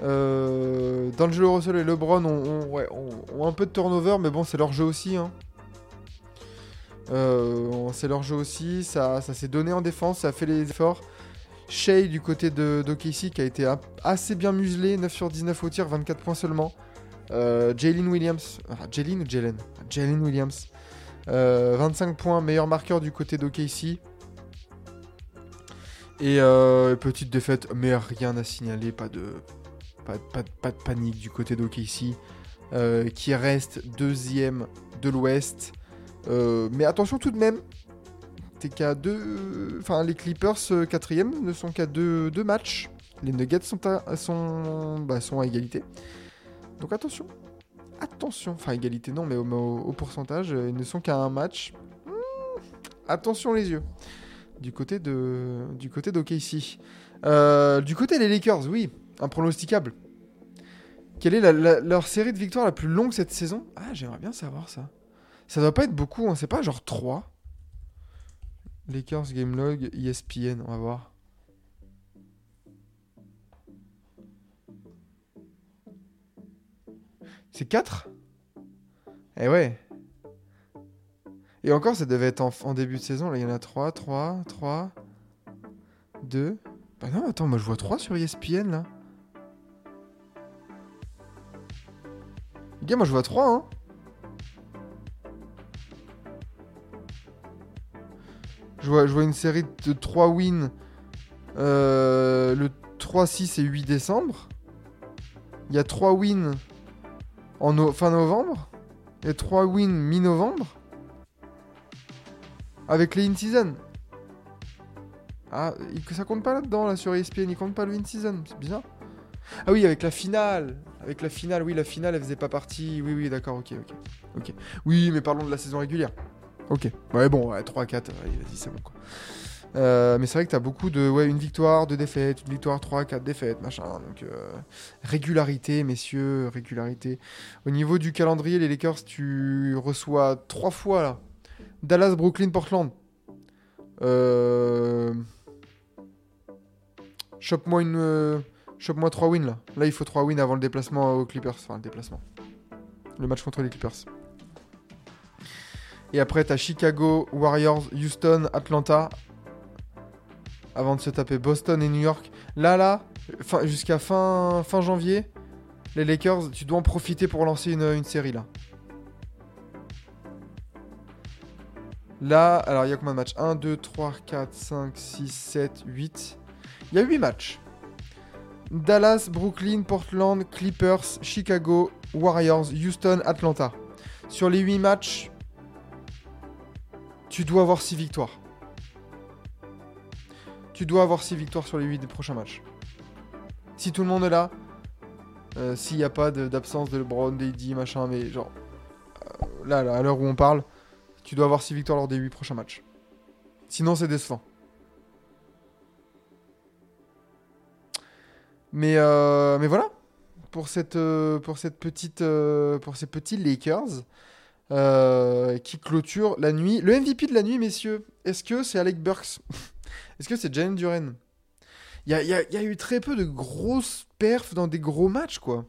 Euh, D'Angelo Russell et LeBron ont- ont un peu de turnover, mais bon, c'est leur jeu aussi. hein. Euh, c'est leur jeu aussi. Ça, ça s'est donné en défense, ça a fait les efforts. Shea du côté de d'OKC qui a été assez bien muselé, 9 sur 19 au tir, 24 points seulement. Euh, Jalen Williams, Jalen ou Jalen? Jalen Williams, Euh, 25 points, meilleur marqueur du côté d'OKC. Et euh, petite défaite, mais rien à signaler, pas de, pas, de panique du côté d'OKC, euh, qui reste deuxième de l'Ouest. Euh, mais attention tout de même, t'es qu'à deux, enfin les Clippers euh, quatrième ne sont qu'à deux, matchs. Les Nuggets sont à, sont, bah, égalité. Donc attention. Attention. Enfin, égalité non, mais au, pourcentage, euh, ils ne sont qu'à un match. Hmm, attention les yeux. Du côté de du côté d'OKC. Du côté des Lakers, oui, impronosticable. Quelle est leur série de victoires la plus longue cette saison? Ah, j'aimerais bien savoir ça. Ça doit pas être beaucoup, hein, c'est pas genre 3 Lakers Game Log, ESPN, on va voir. C'est 4 Eh ouais. Et encore, ça devait être en, en début de saison. Là, il y en a 3, 3, 3, 2. Bah non, attends, moi je vois 3 sur ESPN là. Les gars, moi je vois 3, hein. Je vois, je vois une série de 3 wins euh, le 3, 6 et 8 décembre. Il y a 3 wins en fin novembre et 3 wins mi-novembre avec les in-season. Ah, ça compte pas là-dedans, là, sur ESPN, il compte pas le in-season, c'est bizarre. Ah oui, avec la finale. Avec la finale, oui, la finale, elle faisait pas partie. Oui, oui, d'accord, ok. Ok. Oui, mais parlons de la saison régulière. Ok. Ouais, bon, ouais, 3-4, allez, vas-y, c'est bon, quoi. Euh, mais c'est vrai que t'as beaucoup de. Ouais, une victoire, deux défaites, une victoire, 3, 4 défaites, machin. Donc, euh, régularité, messieurs, régularité. Au niveau du calendrier, les Lakers, tu reçois trois fois, là. Dallas, Brooklyn, Portland. Euh... Chope-moi une. euh, Chope-moi 3 wins là. Là, il faut 3 wins avant le déplacement aux Clippers. Enfin, le déplacement. Le match contre les Clippers. Et après, t'as Chicago, Warriors, Houston, Atlanta. Avant de se taper Boston et New York. Là, là, jusqu'à fin, janvier, les Lakers, tu dois en profiter pour lancer une, une série là. Là, alors il y a combien de matchs? 1, 2, 3, 4, 5, 6, 7, 8. Il y a 8 matchs. Dallas, Brooklyn, Portland, Clippers, Chicago, Warriors, Houston, Atlanta. Sur les 8 matchs, tu dois avoir 6 victoires. Tu dois avoir 6 victoires sur les 8 des prochains matchs. Si tout le monde est là, euh, s'il n'y a pas d'absence de LeBron, d'AD, machin, mais genre, euh, là, là, à l'heure où on parle, tu dois avoir 6 victoires lors des 8 prochains matchs. Sinon, c'est décevant. Mais, euh, mais voilà, pour cette, euh, pour cette petite, pour ces petits Lakers euh, qui clôturent la nuit. Le MVP de la nuit, messieurs, est-ce que c'est Alec Burks Est-ce que c'est Jalen Duren Il y a, eu très peu de grosses perfs dans des gros matchs, quoi.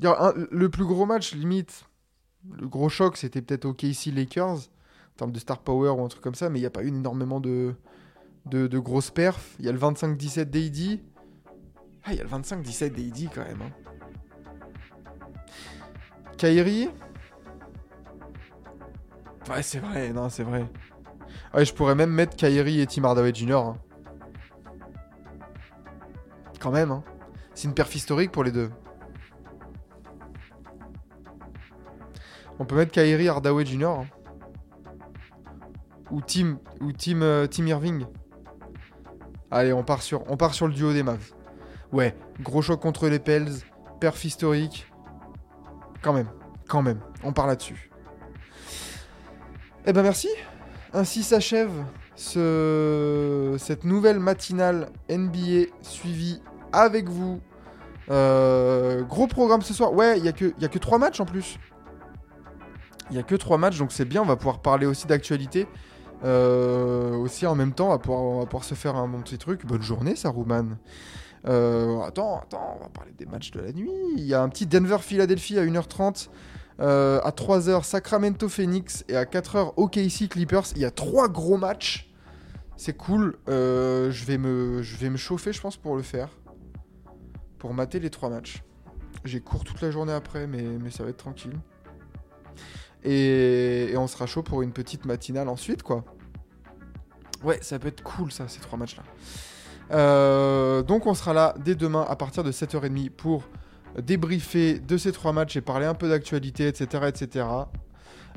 Le plus gros match, limite, le gros choc, c'était peut-être OKC Lakers, en termes de star power ou un truc comme ça, mais il n'y a pas eu énormément de, de, de grosses perfs. Il y a le 25-17 d'AD, Ah, il y a le 25-17 d'AD quand même. Hein. Kairi Ouais, c'est vrai, non, c'est vrai. Ouais, je pourrais même mettre Kairi et Tim Hardaway Jr. hein. Quand même, hein. C'est une perf historique pour les deux. On peut mettre Kairi Hardaway Jr. hein. Ou Tim, ou Tim, euh, Tim Irving. Allez, on part, sur, on part sur le duo des Mavs. Ouais, gros choc contre les Pels, perf historique. Quand même, quand même, on part là-dessus. Eh ben merci. Ainsi s'achève ce... cette nouvelle matinale NBA suivie avec vous. Euh, gros programme ce soir. Ouais, il n'y a, que- y a que 3 matchs en plus. Il n'y a que 3 matchs, donc c'est bien. On va pouvoir parler aussi d'actualité. Euh, aussi en même temps, on va, pouvoir, on va pouvoir se faire un bon petit truc. Bonne journée, Saruman. Euh, attends, attends, on va parler des matchs de la nuit. Il y a un petit Denver-Philadelphie à 1h30. Euh, à 3h, Sacramento Phoenix. Et à 4h, OKC Clippers. Il y a trois gros matchs. C'est cool. Euh, je, vais me, je vais me chauffer, je pense, pour le faire. Pour mater les trois matchs. J'ai cours toute la journée après, mais, mais ça va être tranquille. Et, on sera chaud pour une petite matinale ensuite, quoi. Ouais, ça peut être cool, ça, ces trois matchs-là. Euh, donc on sera là dès demain à partir de 7h30 pour débriefer de ces trois matchs et parler un peu d'actualité, etc. etc.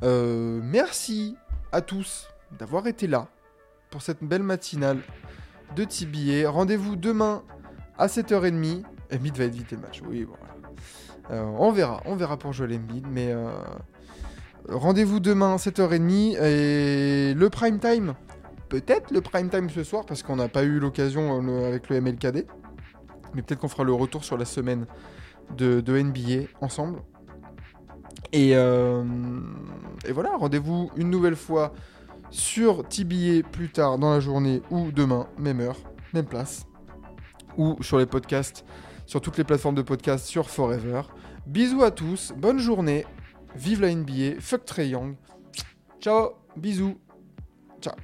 Euh, merci à tous d'avoir été là pour cette belle matinale de TBA. Rendez-vous demain à 7h30. Embiid va vite le match, oui, voilà. Euh, on verra, on verra pour jouer Embiid, mais euh, rendez-vous demain 7h30 et le prime time. Peut-être le prime time ce soir parce qu'on n'a pas eu l'occasion euh, avec le MLKD. Mais peut-être qu'on fera le retour sur la semaine de, NBA ensemble. Et, euh, et voilà, rendez-vous une nouvelle fois sur TBA plus tard dans la journée ou demain, même heure, même place. Ou sur les podcasts, sur toutes les plateformes de podcasts sur Forever. Bisous à tous, bonne journée, vive la NBA, fuck Trey Young. Ciao, bisous, ciao.